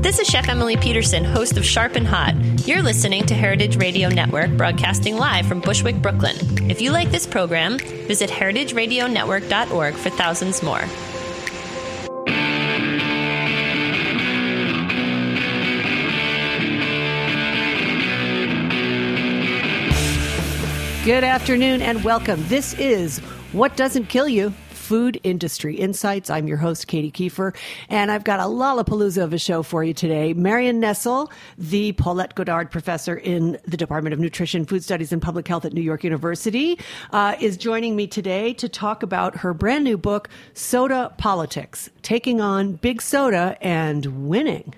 This is Chef Emily Peterson, host of Sharp and Hot. You're listening to Heritage Radio Network, broadcasting live from Bushwick, Brooklyn. If you like this program, visit heritageradionetwork.org for thousands more. Good afternoon and welcome. This is What Doesn't Kill You Food Industry Insights. I'm your host, Katy Keiffer, and I've got a lollapalooza of a show for you today. Marion Nestle, the Paulette Goddard Professor in the Department of Nutrition, Food Studies, and Public Health at New York University, uh, is joining me today to talk about her brand new book, Soda Politics Taking on Big Soda and Winning.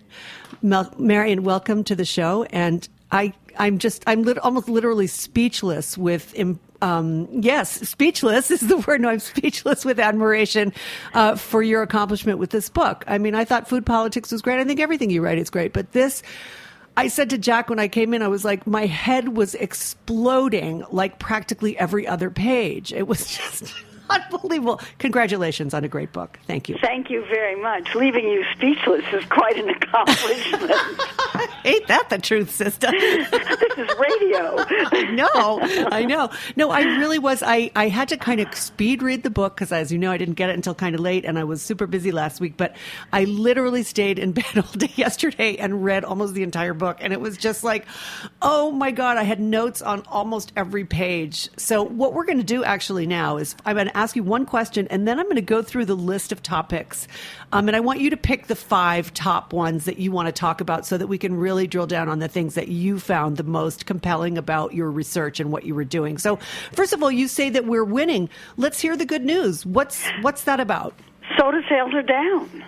Mel- Marion, welcome to the show. And I I'm just I'm lit- almost literally speechless with. Um, yes, speechless is the word. No, I'm speechless with admiration uh, for your accomplishment with this book. I mean, I thought food politics was great. I think everything you write is great, but this. I said to Jack when I came in, I was like, my head was exploding like practically every other page. It was just unbelievable. Congratulations on a great book. Thank you. Thank you very much. Leaving you speechless is quite an accomplishment. Ain't that the truth, sister? this is radio. I know. I know. No, I really was. I, I had to kind of speed read the book because, as you know, I didn't get it until kind of late and I was super busy last week. But I literally stayed in bed all day yesterday and read almost the entire book. And it was just like, oh my God, I had notes on almost every page. So, what we're going to do actually now is I'm going to ask you one question and then I'm going to go through the list of topics. Um, and I want you to pick the five top ones that you want to talk about so that we can really drill down on the things that you found the most compelling about your research and what you were doing. So, first of all, you say that we're winning. Let's hear the good news. What's what's that about? Soda sales are down.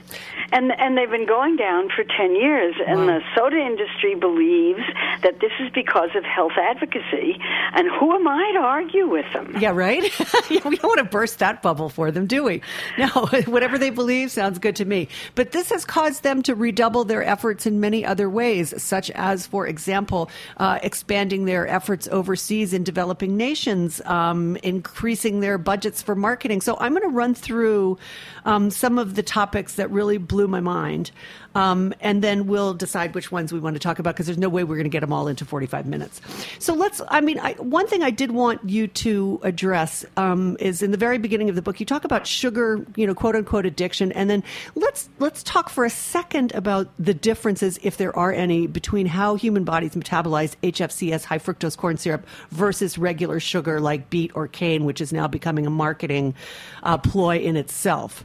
And and they've been going down for 10 years and wow. the soda industry believes that this is because of health advocacy and who am I to argue with them? Yeah, right? we don't want to burst that bubble for them, do we? No, whatever they believe sounds good to me. But this has caused them to redouble their efforts in many other ways, such as for example, uh, expanding their efforts overseas in developing nations, um, increasing their budgets for marketing. So I'm going to run through um, some of the topics that really blew my mind. Um, and then we'll decide which ones we want to talk about because there's no way we're going to get them all into 45 minutes. So let's, I mean, I, one thing I did want you to address um, is in the very beginning of the book, you talk about sugar, you know, quote unquote addiction. And then let's, let's talk for a second about the differences, if there are any, between how human bodies metabolize HFCS, high fructose corn syrup, versus regular sugar like beet or cane, which is now becoming a marketing uh, ploy in itself.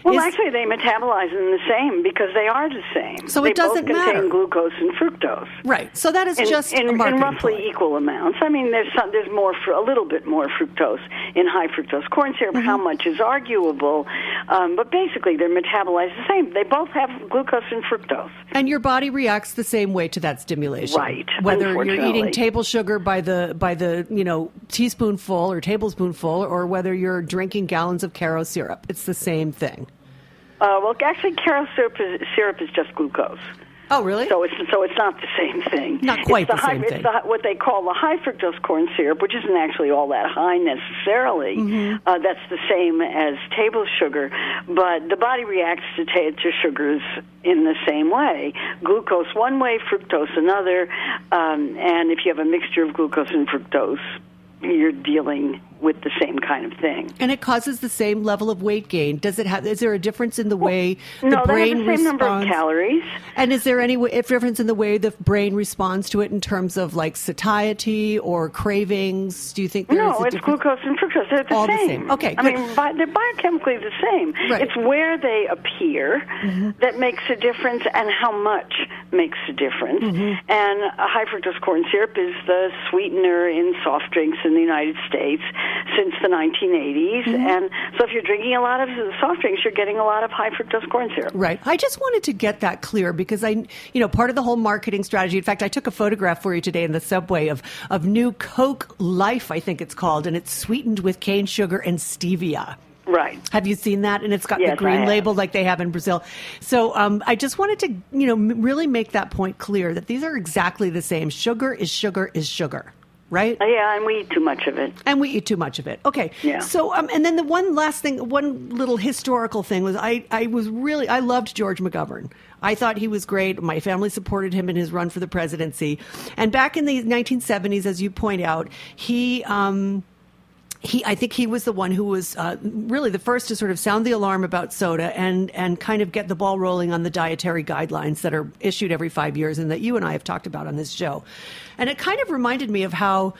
Well, is, actually, they metabolize in the same because they are the same. So they it doesn't both matter. contain glucose and fructose. Right. So that is in, just in, in roughly point. equal amounts. I mean, there's some, there's more for a little bit more fructose in high fructose corn syrup. Mm-hmm. How much is arguable, um, but basically they're metabolized the same. They both have glucose and fructose. And your body reacts the same way to that stimulation. Right. Whether you're eating table sugar by the by the you know teaspoonful or tablespoonful, or whether you're drinking gallons of Karo syrup, it's the same thing. Uh, well, actually, Karo syrup is, syrup is just glucose. Oh, really? So it's so it's not the same thing. Not quite it's the same high, thing. It's the, what they call the high fructose corn syrup, which isn't actually all that high necessarily. Mm-hmm. Uh, that's the same as table sugar, but the body reacts to, ta- to sugars in the same way. Glucose one way, fructose another, um, and if you have a mixture of glucose and fructose, you're dealing with the same kind of thing. And it causes the same level of weight gain. Does it have? Is there a difference in the way the no, they brain have the same number of responds? calories. And is there any if difference in the way the brain responds to it in terms of like satiety or cravings? Do you think there is No, a it's difference? glucose and fructose. They're the All the same. same. Okay, I good. mean, bi- they're biochemically the same. Right. It's where they appear Mm-hmm. that makes a difference and how much makes a difference. Mm-hmm. And high fructose corn syrup is the sweetener in soft drinks in the United States since the 1980s. Mm-hmm. And so if you're drinking a lot of soft drinks, you're getting a lot of high fructose corn syrup. Right. I just wanted to get that clear because I, you know, part of the whole marketing strategy. In fact, I took a photograph for you today in the subway of of new Coke Life, I think it's called, and it's sweetened with cane sugar and stevia. Right. Have you seen that? And it's got Yes, the green label like they have in Brazil. So um, I just wanted to, you know, m- really make that point clear that these are exactly the same. Sugar is sugar is sugar, right? Uh, Yeah, and we eat too much of it. and we eat too much of it. Okay. Yeah. So, um, and then the one last thing, one little historical thing was I, I was really, I loved George McGovern. I thought he was great. My family supported him in his run for the presidency. And back in the 1970s, as you point out, he, um, he, I think he was the one who was uh, really the first to sort of sound the alarm about soda and and kind of get the ball rolling on the dietary guidelines that are issued every five years and that you and I have talked about on this show. And it kind of reminded me of how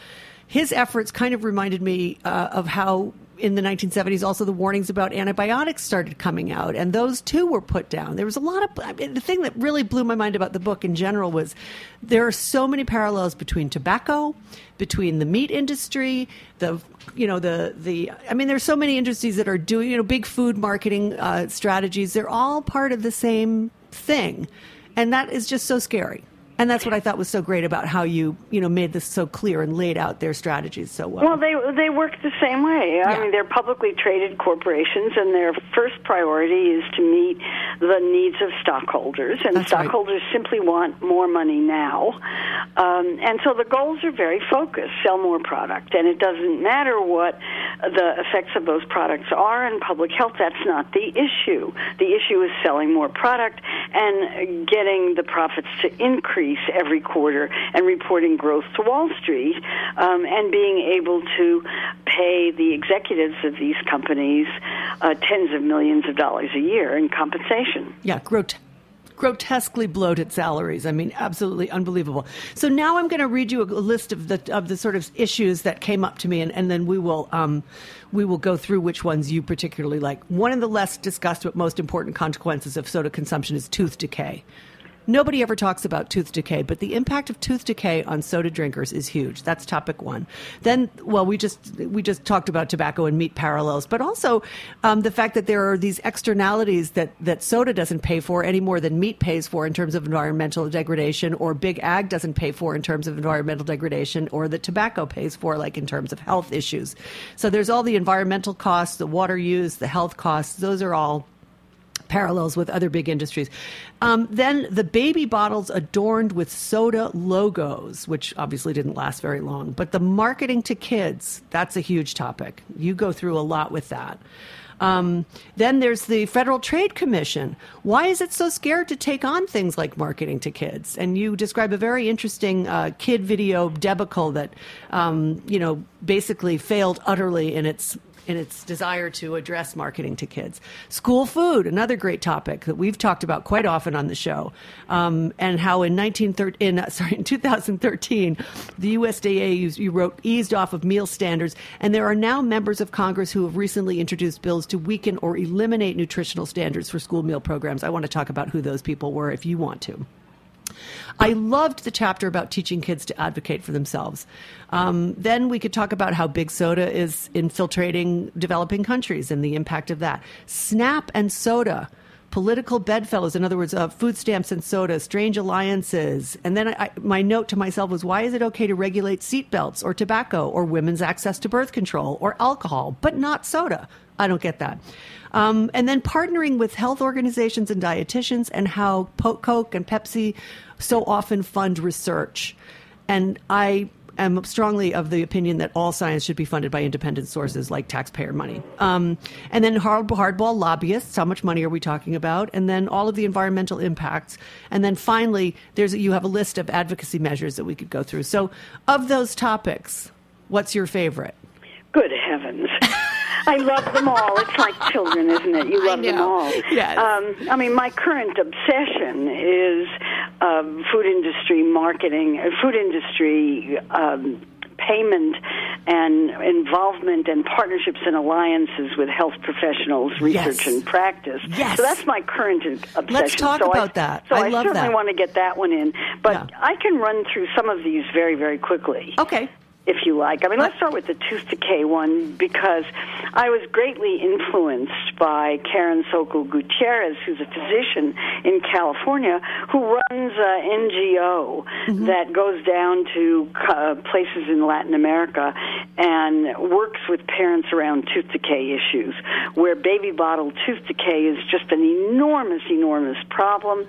his efforts kind of reminded me uh, of how in the 1970s also the warnings about antibiotics started coming out and those too were put down there was a lot of I mean, the thing that really blew my mind about the book in general was there are so many parallels between tobacco between the meat industry the you know the the i mean there's so many industries that are doing you know big food marketing uh, strategies. They're all part of the same thing. And that is just so scary and that's what I thought was so great about how you, you know, made this so clear and laid out their strategies so well. Well, they they work the same way. I mean, they're publicly traded corporations, and their first priority is to meet the needs of stockholders, and That's right. stockholders simply want more money now. Um, and so the goals are very focused: sell more product, and it doesn't matter what the effects of those products are in public health. That's not the issue. The issue is selling more product and getting the profits to increase every quarter and reporting growth to Wall Street um, and being able to pay the executives of these companies uh, tens of millions of dollars a year in compensation. yeah, grot- grotesquely bloated salaries. I mean, absolutely unbelievable. So now I'm going to read you a, a list of the of the sort of issues that came up to me, and, and then we will um, we will go through which ones you particularly like. One of the less discussed but most important consequences of soda consumption is tooth decay. Nobody ever talks about tooth decay, but the impact of tooth decay on soda drinkers is huge. That's topic one. Then, well, we just we just talked about tobacco and meat parallels, but also um, the fact that there are these externalities that that soda doesn't pay for any more than meat pays for in terms of environmental degradation, or big ag doesn't pay for in terms of environmental degradation, or that tobacco pays for, like in terms of health issues. So there's all the environmental costs, the water use, the health costs. Those are all parallels with other big industries. Um, then the baby bottles adorned with soda logos, which obviously didn't last very long. But the marketing to kids, that's a huge topic. You go through a lot with that. Um, then there's the Federal Trade Commission. Why is it so scared to take on things like marketing to kids? And you describe a very interesting uh, kid video debacle that, um, you know, basically failed utterly in its in its desire to address marketing to kids. School food, another great topic that we've talked about quite often on the show, um, and how in 1913, in, uh, sorry, in 2013, the USDA you wrote eased off of meal standards, and there are now members of Congress who have recently introduced bills to weaken or eliminate nutritional standards for school meal programs. I want to talk about who those people were if you want to. I loved the chapter about teaching kids to advocate for themselves. Um, then we could talk about how big soda is infiltrating developing countries and the impact of that. Snap and soda political bedfellows, in other words, uh, food stamps and soda, strange alliances. And then I, my note to myself was, why is it okay to regulate seatbelts or tobacco or women's access to birth control or alcohol, but not soda? I don't get that. Um, and then partnering with health organizations and dietitians, and how Coke and Pepsi so often fund research. And I am strongly of the opinion that all science should be funded by independent sources like taxpayer money. Um, and then hard, hardball lobbyists, how much money are we talking about? And then all of the environmental impacts. And then finally, there's you have a list of advocacy measures that we could go through. So, of those topics, what's your favorite? Good heavens. I love them all. It's like children, isn't it? You love them all. Yes. Um, I mean, my current obsession is um, food industry marketing, uh, food industry. Um, payment and involvement and partnerships and alliances with health professionals, research Yes. and practice. Yes. So that's my current obsession. Let's talk so about I, love that. So I I, love certainly that. want to get that one in, but Yeah. I can run through some of these very, very quickly Okay. If you like. I mean, let's start with the tooth decay one because I was greatly influenced by Karen Sokal Gutierrez, who's a physician in California who runs an NGO that goes down to uh, places in Latin America and works with parents around tooth decay issues, where baby bottle tooth decay is just an enormous, enormous problem.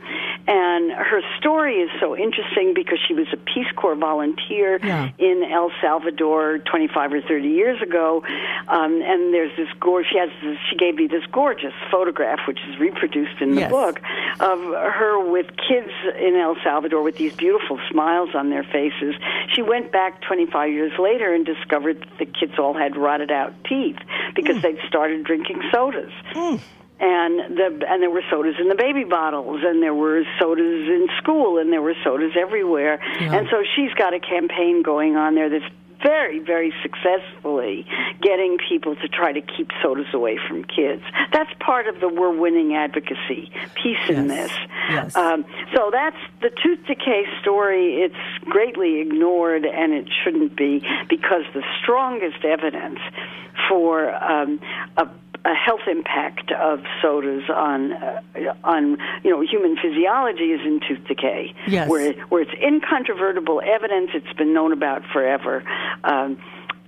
And her story is so interesting because she was a Peace Corps volunteer Yeah. in El Salvador 25 or 30 years ago, um, and there's this gorgeous. She has this, she gave me this gorgeous photograph, which is reproduced in the Yes. book, of her with kids in El Salvador with these beautiful smiles on their faces. She went back 25 years later and discovered that the kids all had rotted out teeth because they'd started drinking sodas and the and there were sodas in the baby bottles and there were sodas in school and there were sodas everywhere. And so she's got a campaign going on there that's very very successfully getting people to try to keep sodas away from kids. That's part of the we're winning advocacy piece in this. Yes. um, so that's the tooth decay story. It's greatly ignored and it shouldn't be because the strongest evidence for um, a a health impact of sodas on uh, on you know human physiology is in tooth decay, Yes. where where it's incontrovertible evidence. It's been known about forever. Um,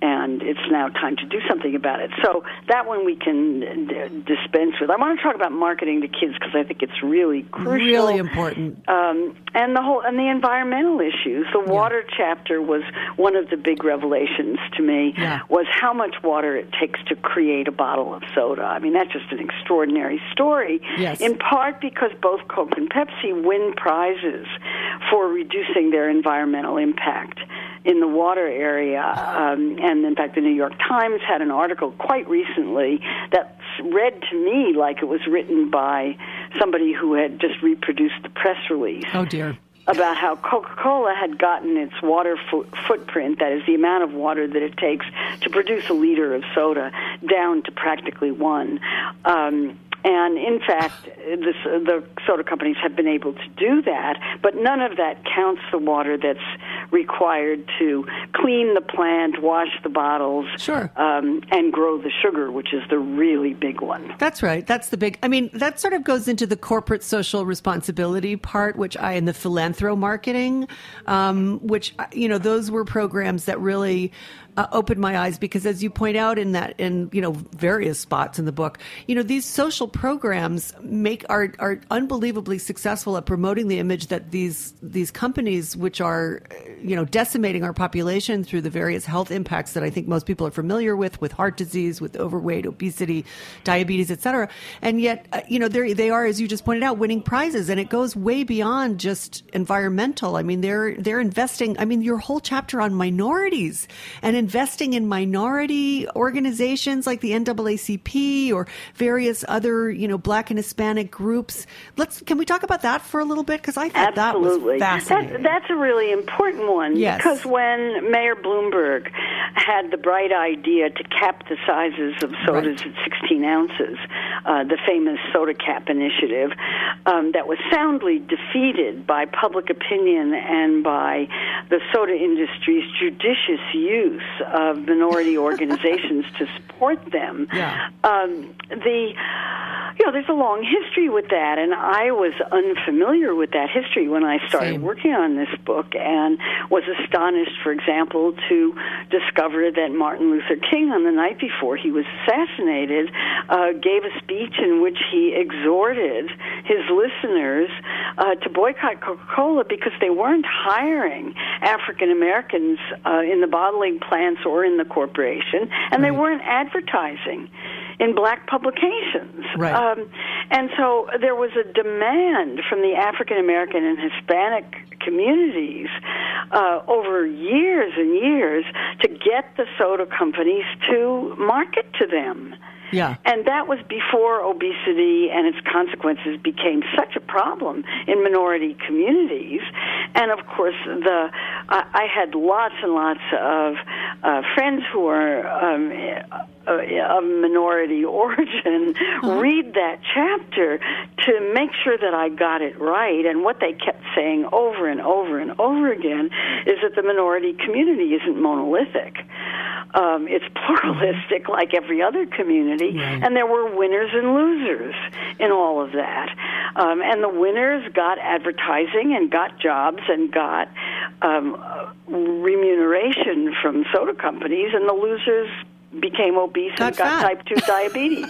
and it's now time to do something about it. So that one we can uh, dispense with. I want to talk about marketing to kids because I think it's really crucial Really important. um, and the whole and the environmental issues. The water chapter was one of the big revelations to me. Yeah. Was how much water it takes to create a bottle of soda. I mean, that's just an extraordinary story. Yes. In part because both Coke and Pepsi win prizes for reducing their environmental impact in the water area. Um, and in fact, the New York Times had an article quite recently that read to me like it was written by somebody who had just reproduced the press release Oh dear. about how Coca-Cola had gotten its water fo- footprint, that is the amount of water that it takes to produce a liter of soda, down to practically one. Um, and in fact, this, the soda companies have been able to do that, but none of that counts the water that's required to clean the plant, wash the bottles, Sure. um, and grow the sugar, which is the really big one. That's right. That's the big. I mean, that sort of goes into the corporate social responsibility part, which I and the philanthro marketing, um, which you know, those were programs that really uh, opened my eyes because, as you point out in that, in you know, various spots in the book, you know, these social programs make are are unbelievably successful at promoting the image that these these companies, which are you know decimating our population through the various health impacts that I think most people are familiar with, with heart disease, with overweight, obesity, diabetes, et cetera. And yet, uh, you know, they they are, as you just pointed out, winning prizes, and it goes way beyond just environmental. I mean, they're they're investing. I mean, your whole chapter on minorities and investing in minority organizations like the NAACP or various other, you know, Black and Hispanic groups. Let's can we talk about that for a little bit because I thought Absolutely. that was fascinating. That, that's a really important one Yes. because when Mayor Bloomberg had the bright idea to cap the sizes of sodas Right. at 16 ounces, uh, the famous Soda Cap Initiative, um, that was soundly defeated by public opinion and by the soda industry's judicious use of minority organizations to support them. Yeah. Um, the you know, there's a long history with that, and I was unfamiliar with that history when I started Same. working on this book, and was astonished, for example, to discover that Martin Luther King, on the night before he was assassinated, uh, gave a speech in which he exhorted his listeners uh, to boycott Coca-Cola because they weren't hiring African Americans uh, in the bottling plants or in the corporation, and they weren't advertising in black publications. Right. Um, and so there was a demand from the African American and Hispanic communities uh, over years and years to get the soda companies to market to them. Yeah. And that was before obesity and its consequences became such a problem in minority communities. And of course, the I, I had lots and lots of uh, friends who are um, uh, of minority origin read that chapter to make sure that I got it right. And what they kept saying over and over and over again is that the minority community isn't monolithic. Um, it's pluralistic like every other community, Right. and there were winners and losers in all of that. Um, and the winners got advertising and got jobs and got um, remuneration from soda companies, and the losers became obese Got and got fat. type 2 diabetes.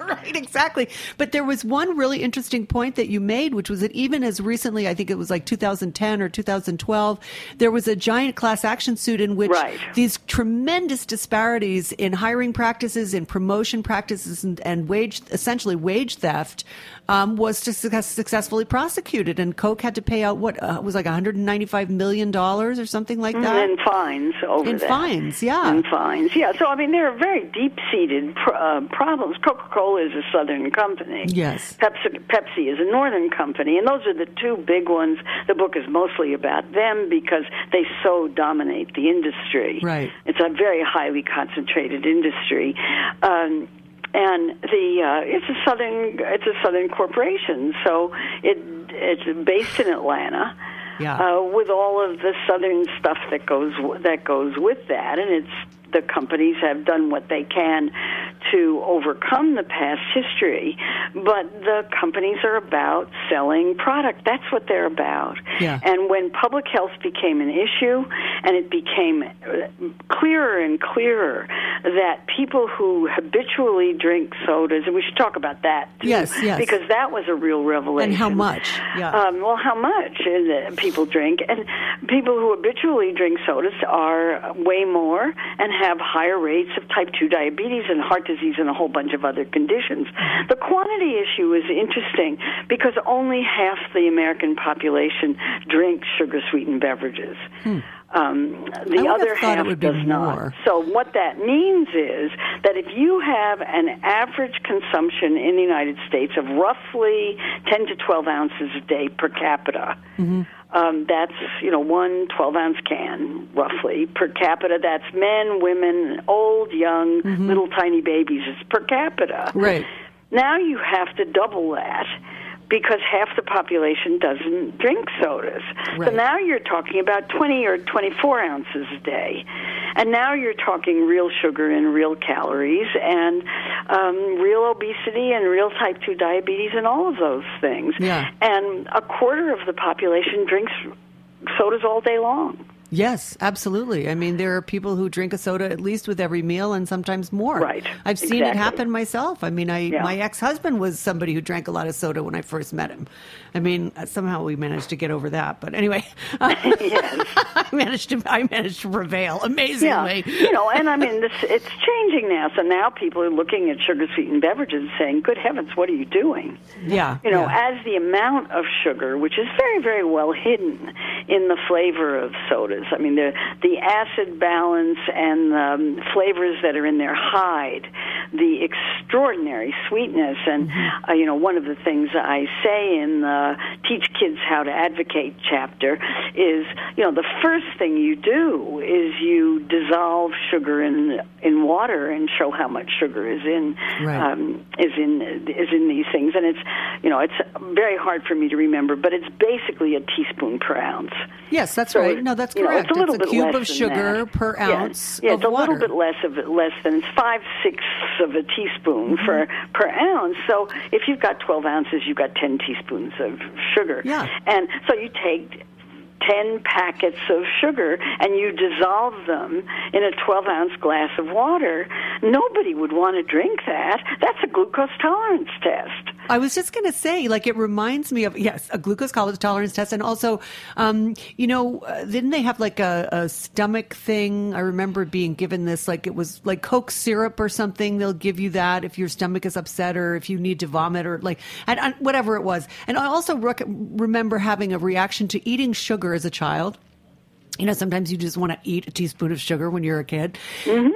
right, exactly. But there was one really interesting point that you made, which was that even as recently, I think it was like 2010 or 2012, there was a giant class action suit in which Right. these tremendous disparities in hiring practices, in promotion practices, and, and wage, essentially wage theft, um, was to success, successfully prosecuted. And Coke had to pay out what uh, was like 195 million dollars or something like that. and fines over In that. fines, yeah. In fines, yeah. So I mean, there are very deep-seated pr- uh, problems. Coca-Cola is a southern company. Yes. Pepsi, Pepsi is a northern company, and those are the two big ones. The book is mostly about them because they so dominate the industry. Right. It's a very highly concentrated industry. Um, and the uh, it's a southern it's a southern corporation, so it it's based in Atlanta Yeah. uh, with all of the southern stuff that goes that goes with that, and it's the companies have done what they can to overcome the past history, but the companies are about selling product. That's what they're about. Yeah. And when public health became an issue, and it became clearer and clearer that people who habitually drink sodas, and we should talk about that too, Yes, yes. because that was a real revelation. And how much? Yeah. Um, well, how much people drink, and people who habitually drink sodas are way more and have higher rates of type two diabetes and heart disease and a whole bunch of other conditions. The quantity issue is interesting because only half the American population drinks sugar sweetened beverages. Um, the other half does not. more. So what that means is that if you have an average consumption in the United States of roughly 10 to 12 ounces a day per capita, Mm-hmm. Um, that's you know one 12 ounce can roughly per capita. That's men, women, old, young, little tiny babies. It's per capita. Mm-hmm. Right. Now you have to double that because half the population doesn't drink sodas. So now you're talking about 20 or 24 ounces a day. And now you're talking real sugar and real calories and um, real obesity and real type 2 diabetes and all of those things. Yeah. And a quarter of the population drinks sodas all day long. Yes, absolutely. I mean, there are people who drink a soda at least with every meal and sometimes more. Right. I've seen it happen myself. I mean, I Yeah. my ex-husband was somebody who drank a lot of soda when I first met him. I mean, uh, somehow we managed to get over that. But anyway, yes. I managed to I managed to prevail amazingly. Yeah, you know, and I mean, this it's changing now. So now people are looking at sugar sweetened beverages and saying, "Good heavens, what are you doing?" Yeah. You know, yeah. as the amount of sugar, which is very, very well hidden in the flavor of sodas. I mean, the the acid balance and um, flavors that are in there hide the extraordinary sweetness. And uh, you know, one of the things I say in the Teach Kids How to Advocate chapter is, you know, the first thing you do is you dissolve sugar in in water and show how much sugar is in Right. um, is in is in these things, and it's you know it's very hard for me to remember, but it's basically a teaspoon per ounce. yes, that's So right. No, that's know correct. it's a little it's a bit cube less of than sugar that. per Yeah. ounce Yeah, of it's a water. little bit less of less than it's five sixths of a teaspoon Mm-hmm. for per ounce. So if you've got twelve ounces, you've got ten teaspoons of sugar. Yeah. and so you take. 10 packets of sugar and you dissolve them in a 12 ounce glass of water, nobody would want to drink that. That's a glucose tolerance test. I was just going to say, like, it reminds me of yes, a glucose tolerance test, and also, um, you know, uh, didn't they have like a, a stomach thing? I remember being given this, like, it was like Coke syrup or something. They'll give you that if your stomach is upset or if you need to vomit or like, and, and whatever it was. And I also rec- remember having a reaction to eating sugar as a child. You know, sometimes you just want to eat a teaspoon of sugar when you're a kid,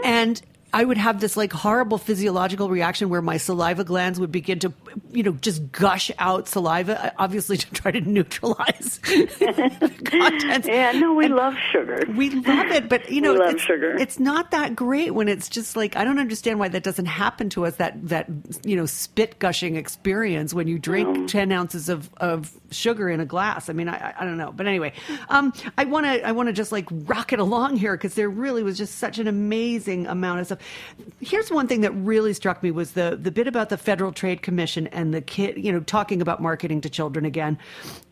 and. I would have this like horrible physiological reaction where my saliva glands would begin to, you know, just gush out saliva, obviously to try to neutralize the contents. Yeah, no, we And love sugar. We love it, but you know, We love it's, sugar. it's not that great when it's just like I don't understand why that doesn't happen to us. That that you know spit gushing experience when you drink ten ounces of, of sugar in a glass. I mean, I, I- I don't know, but anyway, um, I want to I want to just like rock it along here because there really was just such an amazing amount of stuff. Here's one thing that really struck me was the the bit about the Federal Trade Commission and the kid, you know, talking about marketing to children again.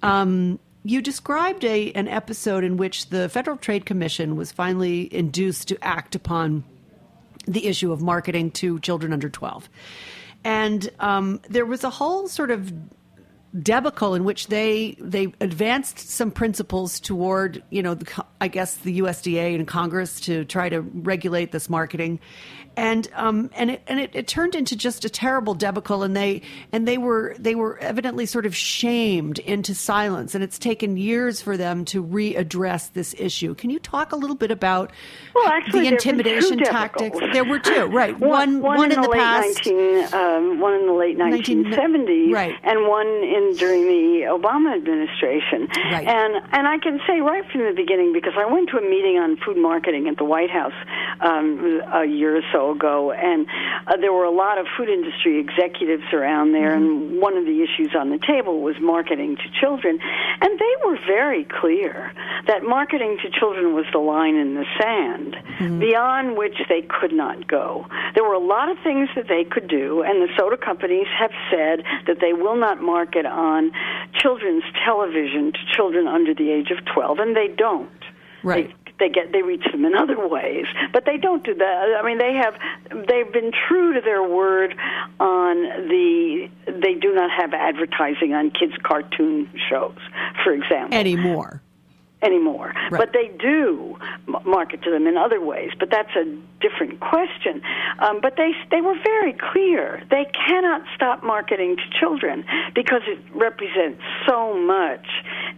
Um, you described a an episode in which the Federal Trade Commission was finally induced to act upon the issue of marketing to children under 12. And um, there was a whole sort of debacle in which they they advanced some principles toward you know the, I guess the USDA and Congress to try to regulate this marketing, and um and it and it, it turned into just a terrible debacle and they and they were they were evidently sort of shamed into silence and it's taken years for them to readdress this issue. Can you talk a little bit about Well, actually, the there have been intimidation tactics? There were two, right? One, one, in, in, the, late past. 19, um, one in the late 19 1970s, right. and one in during the Obama administration. Right. And and I can say right from the beginning because I went to a meeting on food marketing at the White House um, a year or so ago, and uh, there were a lot of food industry executives around there, and one of the issues on the table was marketing to children, and they were very clear that marketing to children was the line in the sand beyond which they could not go. There were a lot of things that they could do, and the soda companies have said that they will not market on children's television to children under the age of 12, and they don't. Right. They, they get they reach them in other ways, but they don't do that. I mean, they have they've been true to their word on the they do not have advertising on kids' cartoon shows, for example anymore. Anymore. Right. But they do market to them in other ways. But that's a different question. Um, but they they were very clear. They cannot stop marketing to children because it represents so much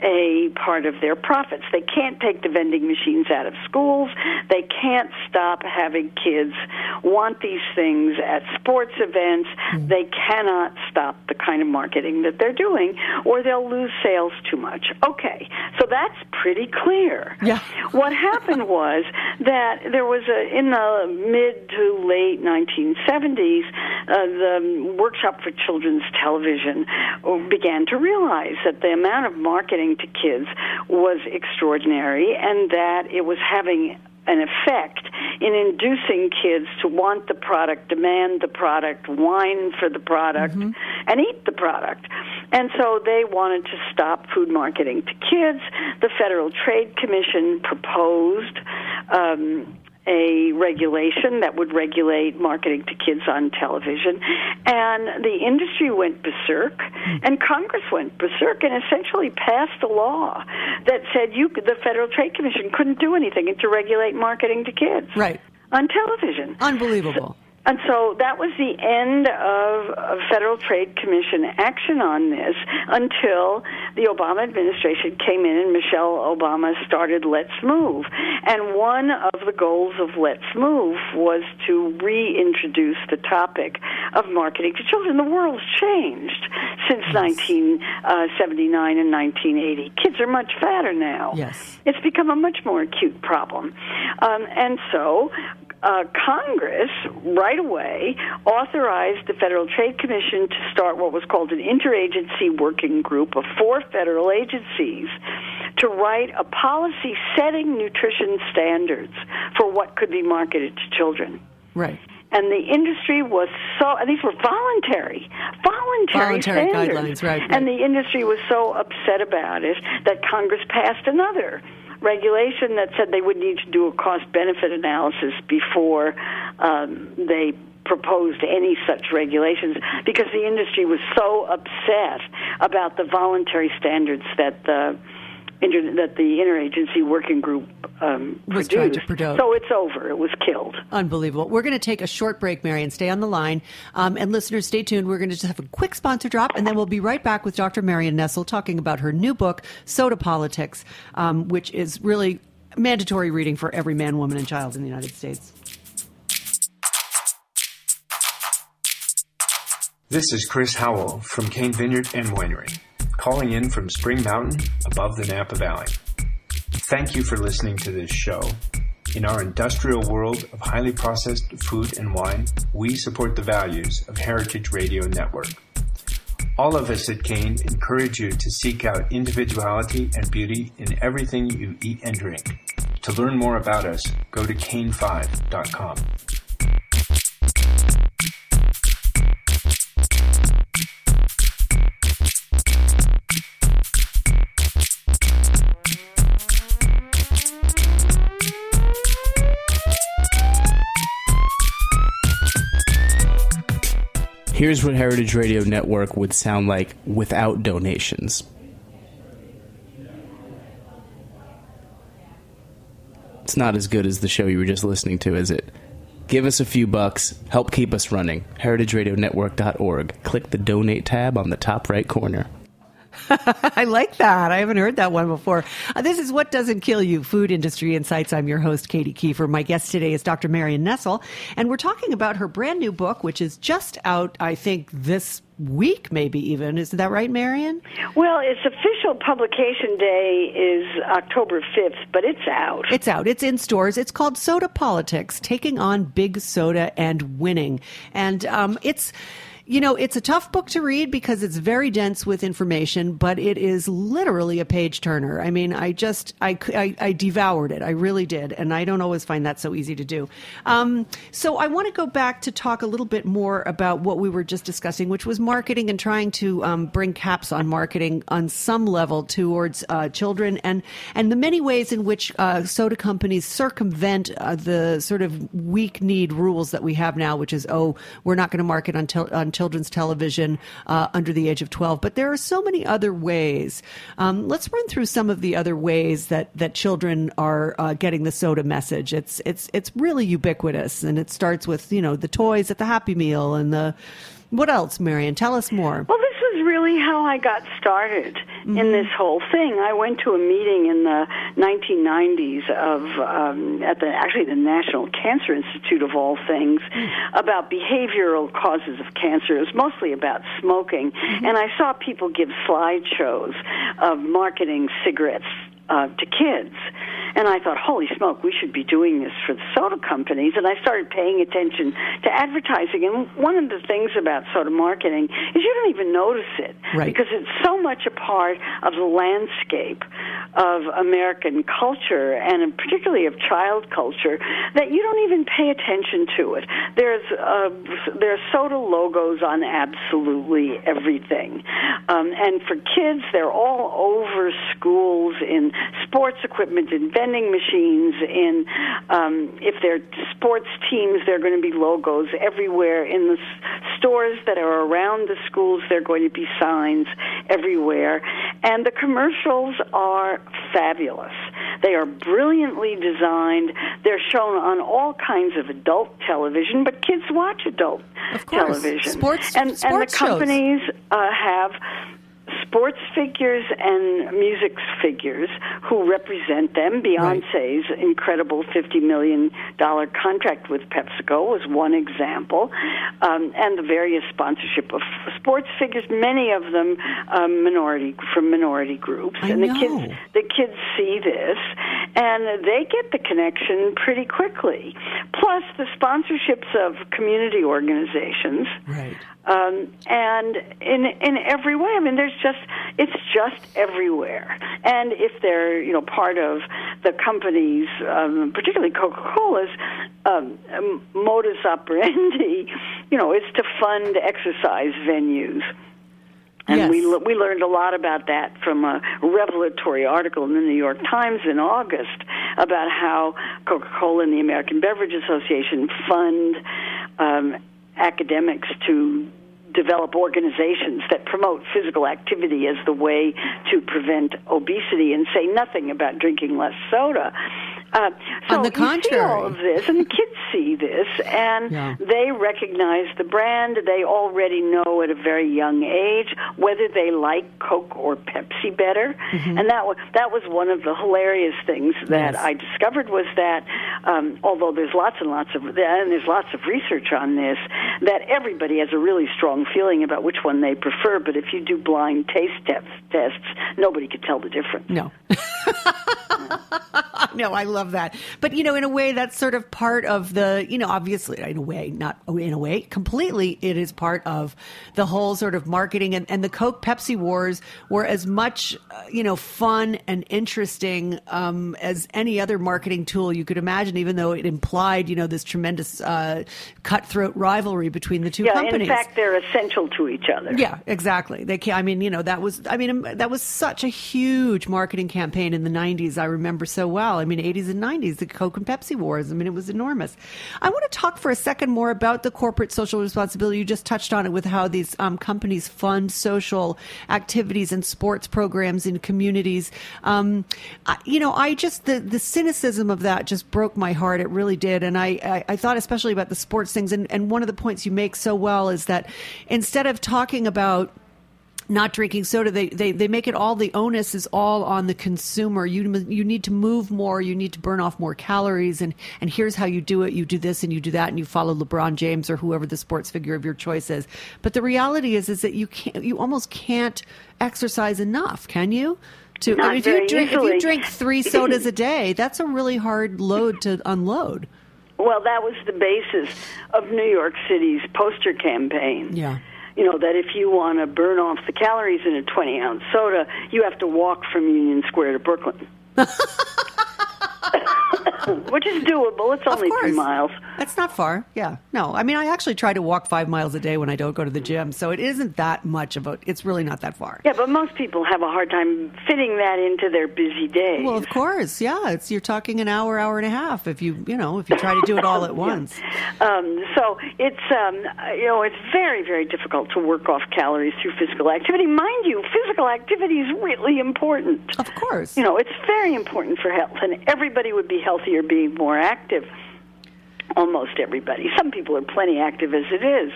a part of their profits. They can't take the vending machines out of schools. They can't stop having kids want these things at sports events. Hmm. They cannot stop the kind of marketing that they're doing, or they'll lose sales too much. Okay, so that's pretty clear. Yeah. What happened was that there was a in the mid to late 1970s, uh, the Workshop for Children's Television uh, began to realize that the amount of marketing to kids was extraordinary, and that it was having an effect in inducing kids to want the product, demand the product, whine for the product, and eat the product. And so they wanted to stop food marketing to kids. The Federal Trade Commission proposed um, a regulation that would regulate marketing to kids on television. And the industry went berserk, and Congress went berserk and essentially passed a law that said you, the Federal Trade Commission couldn't do anything to regulate marketing to kids Right. on television. Unbelievable. And so that was the end of, of Federal Trade Commission action on this until the Obama administration came in and Michelle Obama started Let's Move. And one of the goals of Let's Move was to reintroduce the topic of marketing to children. The world's changed since 1979 and 1980. Kids are much fatter now. Yes. It's become a much more acute problem. Um, and so uh, Congress right away authorized the Federal Trade Commission to start what was called an interagency working group of four federal agencies to write a policy setting nutrition standards for what could be marketed to children. Right. And the industry was so, and these were voluntary, voluntary, Voluntary standards. guidelines, right, right. And the industry was so upset about it that Congress passed another regulation that said they would need to do a cost benefit analysis before um, they proposed any such regulations because the industry was so upset about the voluntary standards that the inter- that the interagency working group um, Was trying to produce. So it's over. It was killed. Unbelievable. We're going to take a short break, Marion. Stay on the line. Um, and listeners, stay tuned. We're going to just have a quick sponsor drop, and then we'll be right back with Dr. Marion Nestle talking about her new book, Soda Politics, um, which is really mandatory reading for every man, woman, and child in the United States. This is Chris Howell from Cain Vineyard and Winery, calling in from Spring Mountain above the Napa Valley. Thank you for listening to this show. In our industrial world of highly processed food and wine, we support the values of Heritage Radio Network. All of us at Cain encourage you to seek out individuality and beauty in everything you eat and drink. To learn more about us, go to cain5.com. Here's what Heritage Radio Network would sound like without donations. It's not as good as the show you were just listening to, is it? Give us a few bucks, help keep us running. HeritageRadioNetwork.org. Click the donate tab on the top right corner. I like that. I haven't heard that one before. Uh, this is What Doesn't Kill You Food Industry Insights. I'm your host, Katy Keiffer. My guest today is Dr. Marion Nestle, and we're talking about her brand new book, which is just out, I think, this week, maybe even. Is that right, Marion? Well, its official publication day is October 5th, but it's out. It's out. It's in stores. It's called Soda Politics: Taking on Big Soda and Winning. And um, it's. You know, it's a tough book to read because it's very dense with information, but it is literally a page turner. I mean, I just, I, I, I devoured it. I really did. And I don't always find that so easy to do. Um, so I want to go back to talk a little bit more about what we were just discussing, which was marketing and trying to um, bring caps on marketing on some level towards uh, children and, and the many ways in which uh, soda companies circumvent uh, the sort of weak need rules that we have now, which is, oh, we're not going to market until, on children's television uh, under the age of 12. But there are so many other ways. Um, let's run through some of the other ways that, that children are uh, getting the soda message. It's, it's, it's really ubiquitous, and it starts with, you know, the toys at the Happy Meal and the. What else, Marion? Tell us more. Well, this is really how I got started in this whole thing. I went to a meeting in the 1990s of um, at the actually the National Cancer Institute of all things about behavioral causes of cancer. It was mostly about smoking, and I saw people give slideshows of marketing cigarettes uh, to kids. And I thought, holy smoke, we should be doing this for the soda companies. And I started paying attention to advertising. And one of the things about soda marketing is you don't even notice it Right. because it's so much a part of the landscape of American culture and particularly of child culture that you don't even pay attention to it. There's uh, there's soda logos on absolutely everything, um, and for kids, they're all over schools in sports equipment, in vending machines, in um, if they're sports teams, there are going to be logos everywhere in the s- stores that are around the schools. There are going to be signs everywhere, and the commercials are fabulous. They are brilliantly designed. They're shown on all kinds of adult television, but kids watch adult Of course. television. Sports- and, and the companies uh, have sports figures and music figures who represent them. Beyonce's incredible $50 million contract with PepsiCo was one example, um, and the various sponsorship of sports figures, many of them um, minority from minority groups. I and the know. kids the kids see this and they get the connection pretty quickly. Plus, the sponsorships of community organizations. Right. Um, and in in every way, I mean, there's just it's just everywhere. And if they're you know part of the companies, um, particularly Coca-Cola's um, um modus operandi, you know, is to fund exercise venues. And Yes. we we learned a lot about that from a revelatory article in the New York Times in August about how Coca-Cola and the American Beverage Association fund um, academics to develop organizations that promote physical activity as the way to prevent obesity and say nothing about drinking less soda. Uh, so On the contrary. all of this, and the kids see this, and Yeah. they recognize the brand. They already know at a very young age whether they like Coke or Pepsi better, and that was that was one of the hilarious things that Yes. I discovered was that um, although there's lots and lots of and there's lots of research on this, that everybody has a really strong feeling about which one they prefer. But if you do blind taste test, tests, nobody could tell the difference. No. no, I love that. But, you know, in a way, that's sort of part of the, you know, obviously, in a way, not in a way, completely, it is part of the whole sort of marketing. And, and the Coke Pepsi wars were as much, uh, you know, fun and interesting um, as any other marketing tool you could imagine, even though it implied, you know, this tremendous uh, cutthroat rivalry between the two Yeah, companies. in fact, they're essential to each other. Yeah, exactly. They can I mean, you know, that was I mean, that was such a huge marketing campaign in the 90s. I remember so well. I mean, 80s and 90s, the Coke and Pepsi wars. I mean, it was enormous. I want to talk for a second more about the corporate social responsibility. You just touched on it with how these um, companies fund social activities and sports programs in communities. Um, I, you know, I just the the cynicism of that just broke my heart. It really did, and I I, I thought especially about the sports things. And and one of the points you make so well is that instead of talking about not drinking soda they, they they make it all the onus is all on the consumer. You you need to move more you need to burn off more calories and and here's how you do it. You do this and you do that and you follow LeBron James or whoever the sports figure of your choice is. But the reality is is that you can't you almost can't exercise enough can you? To I mean, if you drink if you drink 3 sodas a day that's a really hard load to unload. Well, that was the basis of New York City's poster campaign. yeah You know, that if you want to burn off the calories in a 20 ounce soda, you have to walk from Union Square to Brooklyn. Which is doable. It's only two miles. That's not far. Yeah. No, I mean, I actually try to walk five miles a day when I don't go to the gym, so it isn't that much of a. It's really not that far. Yeah, but most people have a hard time fitting that into their busy day. Well, of course, yeah. It's you're talking an hour, hour and a half if you, you know, if you try to do it all at once. Um, so it's um, you know it's very very difficult to work off calories through physical activity. Mind you, physical activity is really important. Of course. You know, it's very important for health, and everybody would be healthier being more active. Almost everybody. Some people are plenty active as it is.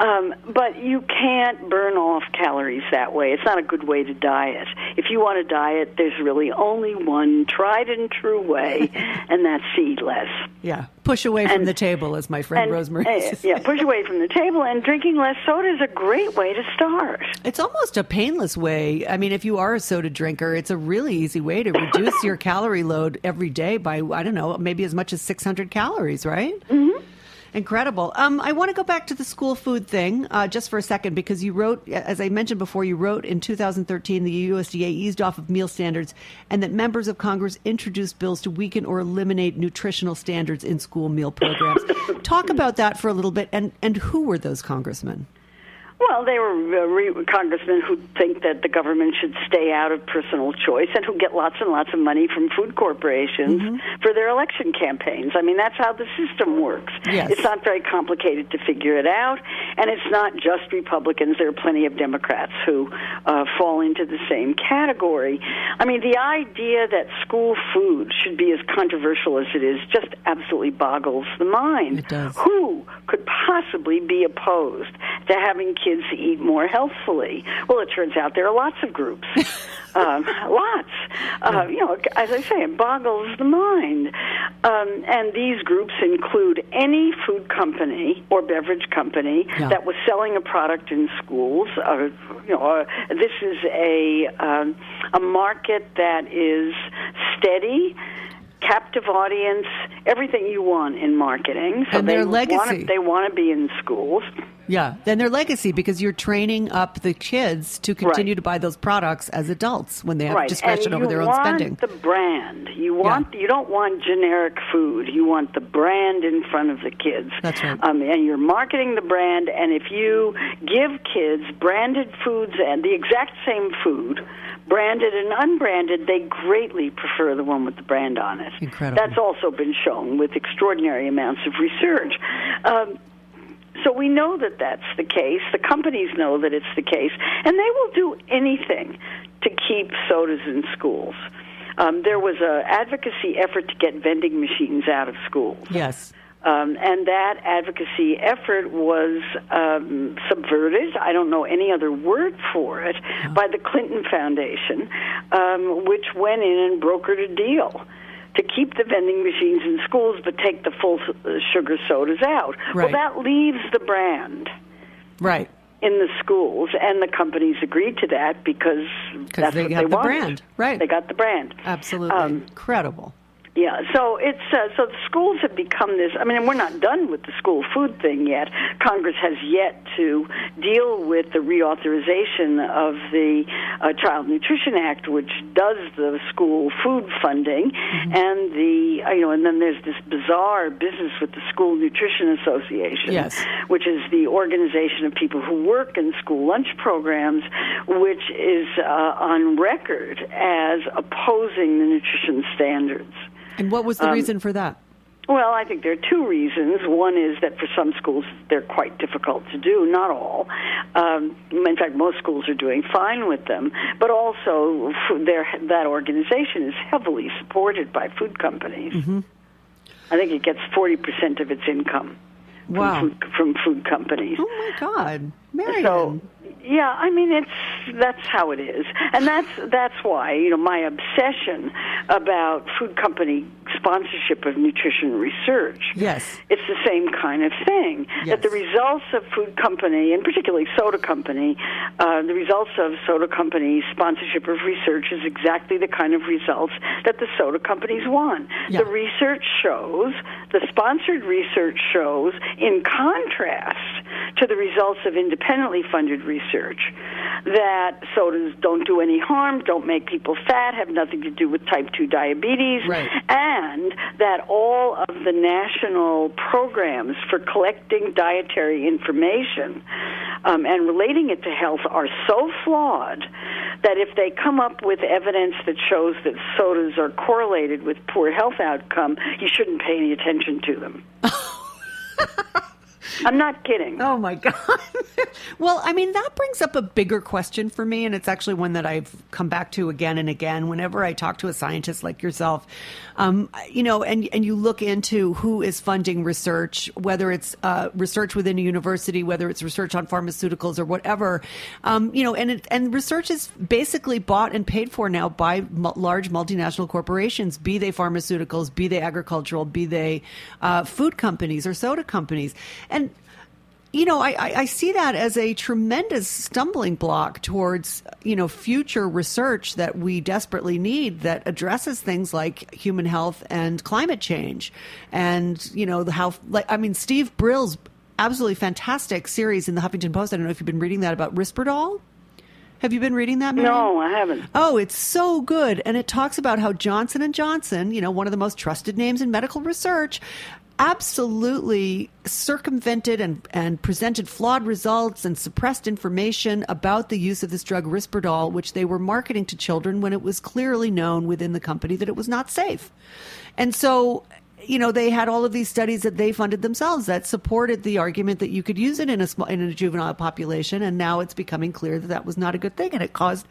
Um, but you can't burn off calories that way. It's not a good way to diet. If you want to diet, there's really only one tried and true way, and that's to eat less. Yeah. Push away from the table, as my friend And, Rosemary uh, says. yeah, push away from the table, and drinking less soda is a great way to start. It's almost a painless way. I mean, if you are a soda drinker, it's a really easy way to reduce your calorie load every day by, I don't know, maybe as much as 600 calories, right? Mm-hmm. Incredible. Um, I want to go back to the school food thing uh, just for a second because you wrote, as I mentioned before, you wrote in 2013 the USDA eased off of meal standards and that members of Congress introduced bills to weaken or eliminate nutritional standards in school meal programs. Talk about that for a little bit and, and who were those congressmen? Well, they were uh, re- congressmen who think that the government should stay out of personal choice and who get lots and lots of money from food corporations Mm-hmm. for their election campaigns. I mean, that's how the system works. Yes. It's not very complicated to figure it out, and it's not just Republicans. There are plenty of Democrats who uh, fall into the same category. I mean, the idea that school food should be as controversial as it is just absolutely boggles the mind. It does. Who could possibly be opposed to having kids eat more healthfully? Well, it turns out there are lots of groups. um, lots. Uh, you know, as I say, it boggles the mind. Um, and these groups include any food company or beverage company Yeah. that was selling a product in schools. Uh, you know, uh, this is a um, a market that is steady captive audience, everything you want in marketing. So And they their Wanna, they want to be in schools. Yeah, then their legacy because you're training up the kids to continue Right. to buy those products as adults when they have right. discretion over their own want spending. the brand. You want you don't want generic food. You want the brand in front of the kids. That's right. Um, and you're marketing the brand. And if you give kids branded foods and the exact same food, branded and unbranded, they greatly prefer the one with the brand on it. Incredible. That's also been shown with extraordinary amounts of research. Um, so we know that that's the case. The companies know that it's the case, and they will do anything to keep sodas in schools. Um, there was a advocacy effort to get vending machines out of schools. yes. Um, and that advocacy effort was um, subverted. I don't know any other word for it by the Clinton Foundation, um, which went in and brokered a deal to keep the vending machines in schools, but take the full uh, sugar sodas out. Right. Well, that leaves the brand Right. in the schools, and the companies agreed to that because that's they what have they the wanted. brand. Right. They got the brand. Absolutely. Um, Incredible. Yeah, so it's uh, so the schools have become this. I mean, we're not done with the school food thing yet. Congress has yet to deal with the reauthorization of the uh, Child Nutrition Act, which does the school food funding, and the uh, you know, and then there's this bizarre business with the School Nutrition Association, Yes. which is the organization of people who work in school lunch programs, which is uh, on record as opposing the nutrition standards. And what was the um, reason for that? Well, I think there are two reasons. One is that for some schools they're quite difficult to do, not all. Um, in fact, most schools are doing fine with them. But also, that organization is heavily supported by food companies. Mm-hmm. I think it gets 40% of its income from, Wow. food, from food companies. Oh my God, Marion. So, yeah, I mean it's that's how it is, and that's that's why you know my obsession about food company sponsorship of nutrition research. Yes. it's the same kind of thing. Yes. That the results of food company, and particularly soda company, uh, the results of soda company sponsorship of research is exactly the kind of results that the soda companies want. Yeah. The research shows, the sponsored research shows, in contrast to the results of independently funded research, that sodas don't do any harm, don't make people fat, have nothing to do with type 2 diabetes, Right. and that all of the national programs for collecting dietary information um, and relating it to health are so flawed that if they come up with evidence that shows that sodas are correlated with poor health outcome, you shouldn't pay any attention to them. I'm not kidding. Oh my God. well, I mean, that brings up a bigger question for me, and it's actually one that I've come back to again and again whenever I talk to a scientist like yourself. Um, you know, and and you look into who is funding research, whether it's uh, research within a university, whether it's research on pharmaceuticals or whatever. Um, you know, and it, and research is basically bought and paid for now by large multinational corporations, be they pharmaceuticals, be they agricultural, be they uh, food companies or soda companies, and you know, I, I, I see that as a tremendous stumbling block towards, you know, future research that we desperately need that addresses things like human health and climate change. And, you know, the how, like, I mean, Steve Brill's absolutely fantastic series in the Huffington Post. I don't know if you've been reading that about Risperdal. Have you been reading that? Marion? No, I haven't. Oh, it's so good, and it talks about how Johnson and Johnson, you know, one of the most trusted names in medical research, absolutely circumvented and, and presented flawed results and suppressed information about the use of this drug Risperdal, which they were marketing to children when it was clearly known within the company that it was not safe. And so you know they had all of these studies that they funded themselves that supported the argument that you could use it in a small, in a juvenile population. And now it's becoming clear that that was not a good thing. And it caused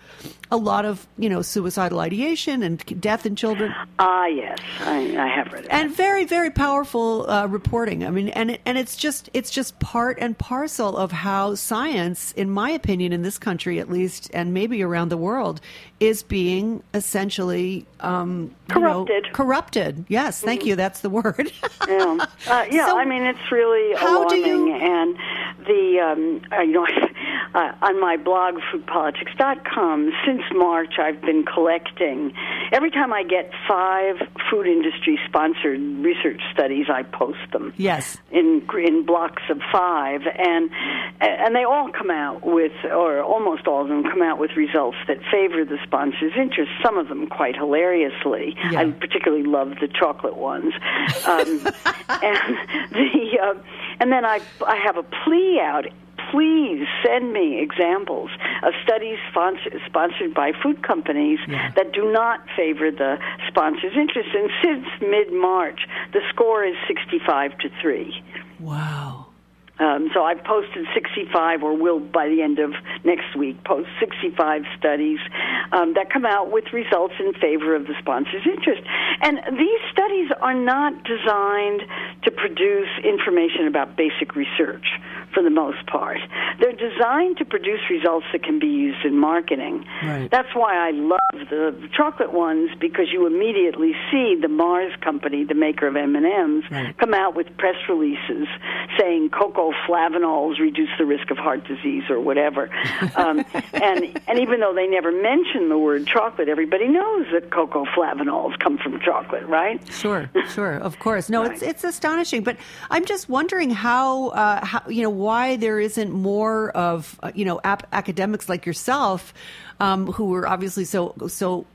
a lot of you know suicidal ideation and death in children. Ah, yes, I, I have read it. and very very powerful uh, reporting. I mean and and it's just it's just part and parcel of how science in my opinion in this country at least and maybe around the world is being essentially um you know, Corrupted. corrupted yes thank you that's the word yeah, uh, yeah. So- I mean, it's really How do alarming, you- and the um, uh, you know, uh, on my blog, foodpolitics.com, since March, I've been collecting. Every time I get five food industry sponsored research studies, I post them. Yes. In, in blocks of five. And, and they all come out with, or almost all of them come out with results that favor the sponsor's interests, some of them quite hilariously. Yeah. I particularly love the chocolate ones. Um, and the, uh, and then I, I have a plea out please send me examples of studies sponsor, sponsored by food companies Yeah. that do not favor the sponsor's interest. And since mid March, the score is 65 to 3. Wow. Um, so I've posted 65, or will by the end of next week post 65 studies um, that come out with results in favor of the sponsor's interest. And these studies are not designed to produce information about basic research for the most part. They're designed to produce results that can be used in marketing. Right. That's why I love the chocolate ones because you immediately see the Mars company, the maker of M&Ms, Right. come out with press releases saying cocoa flavanols reduce the risk of heart disease or whatever. Um, and and even though they never mention the word chocolate, everybody knows that cocoa flavanols come from chocolate, right? Sure, sure, of course. No, it's it's astonishing, but I'm just wondering how, uh, how you know, why there isn't more of uh, you know ap- academics like yourself, um, who are obviously so so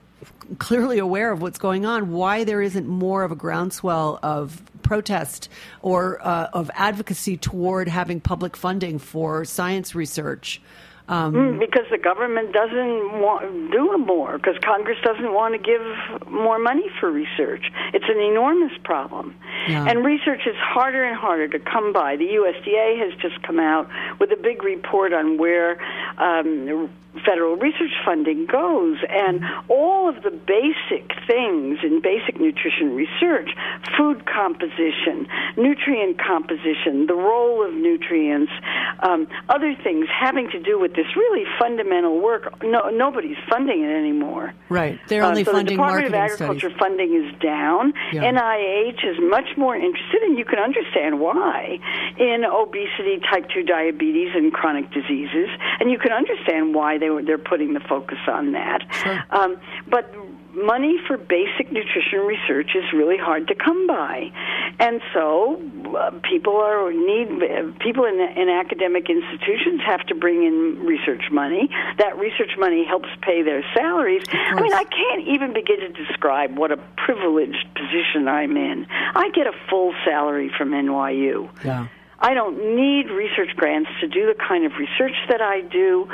clearly aware of what's going on. Why there isn't more of a groundswell of protest or uh, of advocacy toward having public funding for science research. Um, Mm, because the government doesn't want do more because Congress doesn't want to give more money for research. It's an enormous problem, Yeah. and research is harder and harder to come by. The USDA has just come out with a big report on where um, federal research funding goes, and all of the basic things in basic nutrition research, food composition, nutrient composition, the role of nutrients, um, other things having to do with this really fundamental work. No, nobody's funding it anymore. right, they're only Uh, so funding the Department of Agriculture studies. funding is down. Yeah. NIH is much more interested, and you can understand why, in obesity, type 2 diabetes, and chronic diseases. And you can understand why they were, they're putting the focus on that. Sure. Um, but money for basic nutrition research is really hard to come by, and so uh, people are need uh, people in, in academic institutions have to bring in research money. That research money helps pay their salaries. I mean, I can't even begin to describe what a privileged position I'm in. I get a full salary from NYU. Yeah. I don't need research grants to do the kind of research that I do,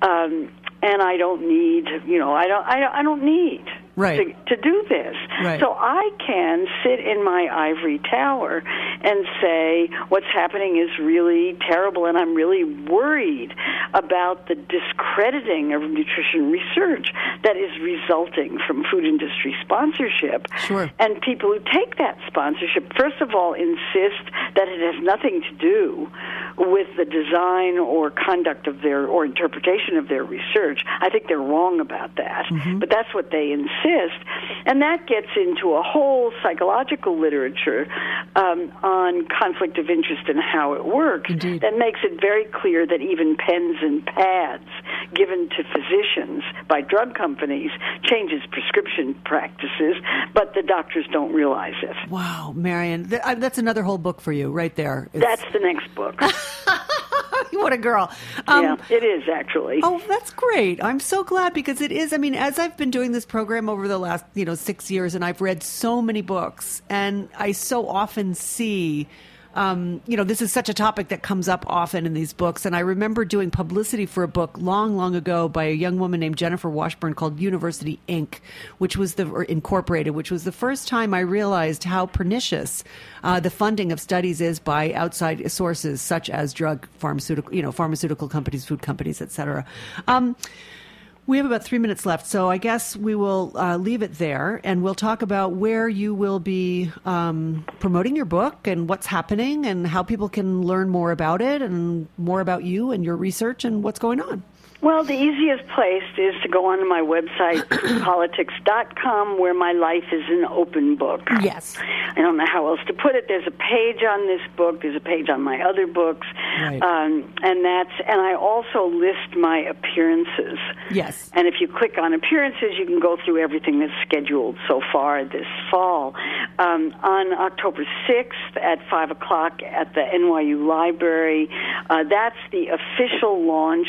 um, and I don't need, you know, I don't, I don't, I don't need Right. to, to do this. Right. So I can sit in my ivory tower and say what's happening is really terrible, and I'm really worried about the discrediting of nutrition research that is resulting from food industry sponsorship. Sure. And people who take that sponsorship, first of all, insist that it has nothing to do with the design or conduct of their or interpretation of their research. I think they're wrong about that, mm-hmm. but that's what they insist, and that gets into a whole psychological literature um, on conflict of interest and how it works. Indeed. That makes it very clear that even pens and pads given to physicians by drug companies changes prescription practices, but the doctors don't realize it. Wow, Marion, that's another whole book for you right there. It's- That's the next book. what a girl. Um, yeah, it is actually. Oh, that's great. I'm so glad because it is. I mean, as I've been doing this program over the last, you know, six years and I've read so many books and I so often see, um, you know, this is such a topic that comes up often in these books. And I remember doing publicity for a book long, long ago by a young woman named Jennifer Washburn called University Inc., which was the, or Incorporated, which was the first time I realized how pernicious uh, the funding of studies is by outside sources such as drug, pharmaceutical, you know, pharmaceutical companies, food companies, et cetera. Um, we have about three minutes left, so I guess we will uh, leave it there, and we'll talk about where you will be um, promoting your book and what's happening, and how people can learn more about it, and more about you and your research and what's going on. Well, the easiest place is to go onto my website, politics.com, where my life is an open book. Yes. I don't know how else to put it. There's a page on this book. There's a page on my other books, Right. um, and that's. And I also list my appearances. Yes. And if you click on appearances, you can go through everything that's scheduled so far this fall. Um, on October 6th at 5 o'clock at the NYU Library, uh, that's the official launch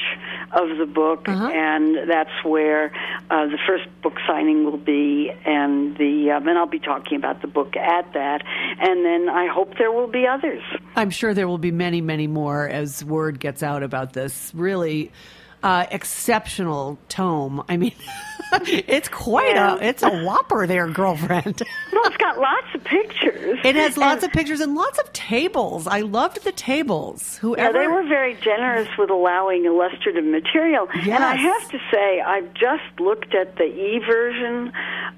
of the book, and that's where uh, the first book signing will be, and the um, and I'll be talking about the book at that, and then I hope there will be others. I'm sure there will be many, many more as word gets out about this really uh, exceptional tome. I mean, it's quite Yeah. a it's a whopper there, girlfriend. It's got lots of pictures. It has lots And- of pictures and lots of tables. I loved the tables. Yeah, they were very generous with allowing illustrative material. Yes. And I have to say, I've just looked at the e version.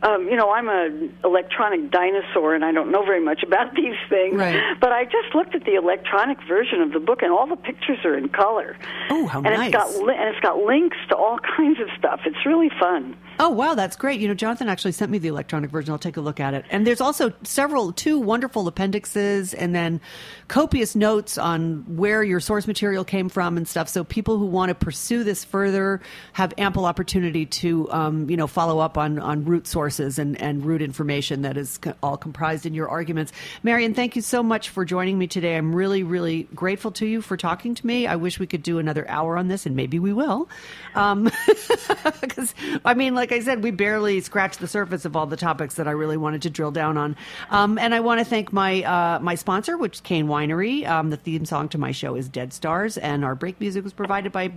Um, you know, I'm an electronic dinosaur, and I don't know very much about these things. Right. But I just looked at the electronic version of the book, and all the pictures are in color. Oh, how and nice. It's got li- and it's got links to all kinds of stuff. It's really fun. Oh wow, that's great. You know, Jonathan actually sent me the electronic version. I'll take a look at it. And there's also several, two wonderful appendixes, and then copious notes on where your source material came from and stuff. So people who want to pursue this further have ample opportunity to, um, you know, follow up on on root sources and and root information that is all comprised in your arguments. Marion, thank you so much for joining me today. I'm really, really grateful to you for talking to me. I wish we could do another hour on this, and maybe we will. Um, because I mean, like I said, we barely scratched the surface of all the topics that I really wanted to drill down on. Um, and I want to thank my uh, my sponsor, which is Cain Winery. Um, the theme song to my show is Dead Stars, and our break music was provided by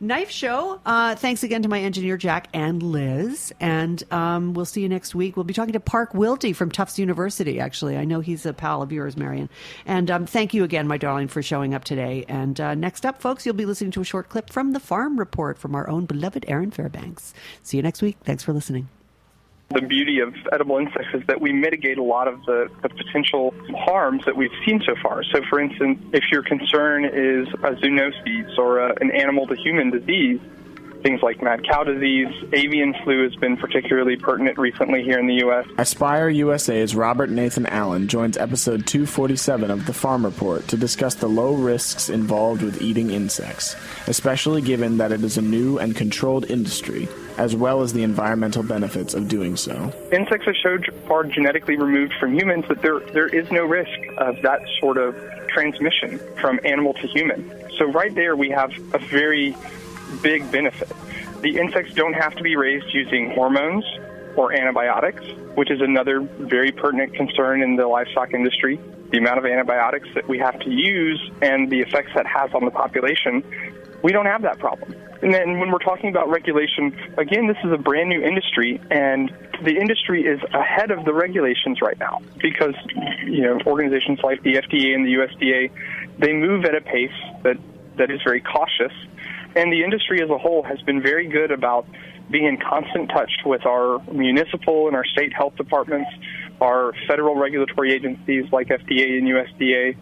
Knife Show. Uh, thanks again to my engineer Jack and Liz, and um, we'll see you next week. We'll be talking to Parke Wilde from Tufts University. Actually, I know he's a pal of yours, Marion. And um, thank you again, my darling, for showing up today. And uh, next up, folks, you'll be listening to a short clip from the Farm Report from our own beloved Erin Fairbanks. See you next week. Thanks for listening. the beauty of edible insects is that we mitigate a lot of the, the potential harms that we've seen so far. So, for instance, if your concern is a zoonosis or a, an animal to human disease, things like mad cow disease, avian flu has been particularly pertinent recently here in the U.S. Aspire USA's Robert Nathan Allen joins episode 247 of the Farm Report to discuss the low risks involved with eating insects, especially given that it is a new and controlled industry, as well as the environmental benefits of doing so. Insects are so far genetically removed from humans that there there is no risk of that sort of transmission from animal to human. So right there we have a very big benefit. The insects don't have to be raised using hormones or antibiotics, which is another very pertinent concern in the livestock industry. The amount of antibiotics that we have to use and the effects that has on the population, we don't have that problem. And then when we're talking about regulation, again, this is a brand new industry, and the industry is ahead of the regulations right now because you know organizations like the FDA and the USDA they move at a pace that that is very cautious, and the industry as a whole has been very good about being in constant touch with our municipal and our state health departments, our federal regulatory agencies like FDA and USDA,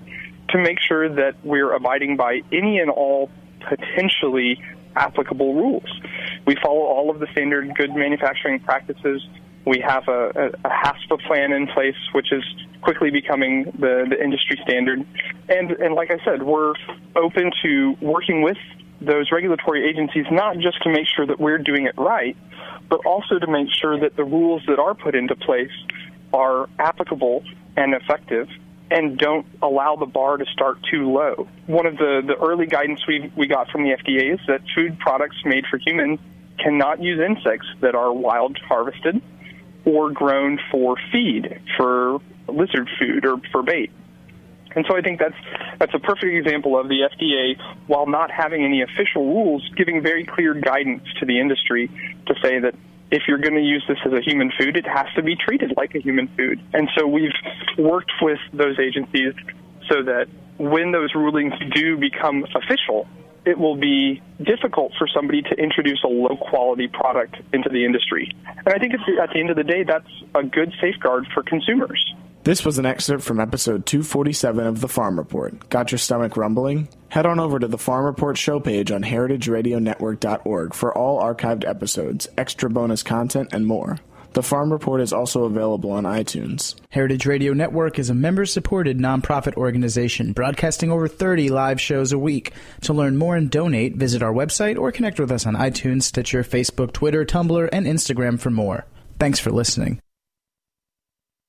to make sure that we're abiding by any and all potentially applicable rules. We follow all of the standard good manufacturing practices. We have a, a, a HACCP plan in place, which is quickly becoming the, the industry standard. And, and like I said, we're open to working with those regulatory agencies, not just to make sure that we're doing it right, but also to make sure that the rules that are put into place are applicable and effective and don't allow the bar to start too low. One of the, the early guidance we, we got from the FDA is that food products made for humans cannot use insects that are wild harvested or grown for feed, for lizard food or for bait. And so I think that's that's a perfect example of the FDA, while not having any official rules, giving very clear guidance to the industry to say that if you're going to use this as a human food, it has to be treated like a human food. And so we've worked with those agencies so that when those rulings do become official, it will be difficult for somebody to introduce a low quality product into the industry. And I think at the, end of the day, that's a good safeguard for consumers. This was an excerpt from episode 247 of The Farm Report. Got your stomach rumbling? Head on over to the Farm Report show page on heritageradionetwork.org for all archived episodes, extra bonus content, and more. The Farm Report is also available on iTunes. Heritage Radio Network is a member supported nonprofit organization broadcasting over 30 live shows a week. To learn more and donate, visit our website or connect with us on iTunes, Stitcher, Facebook, Twitter, Tumblr, and Instagram for more. Thanks for listening.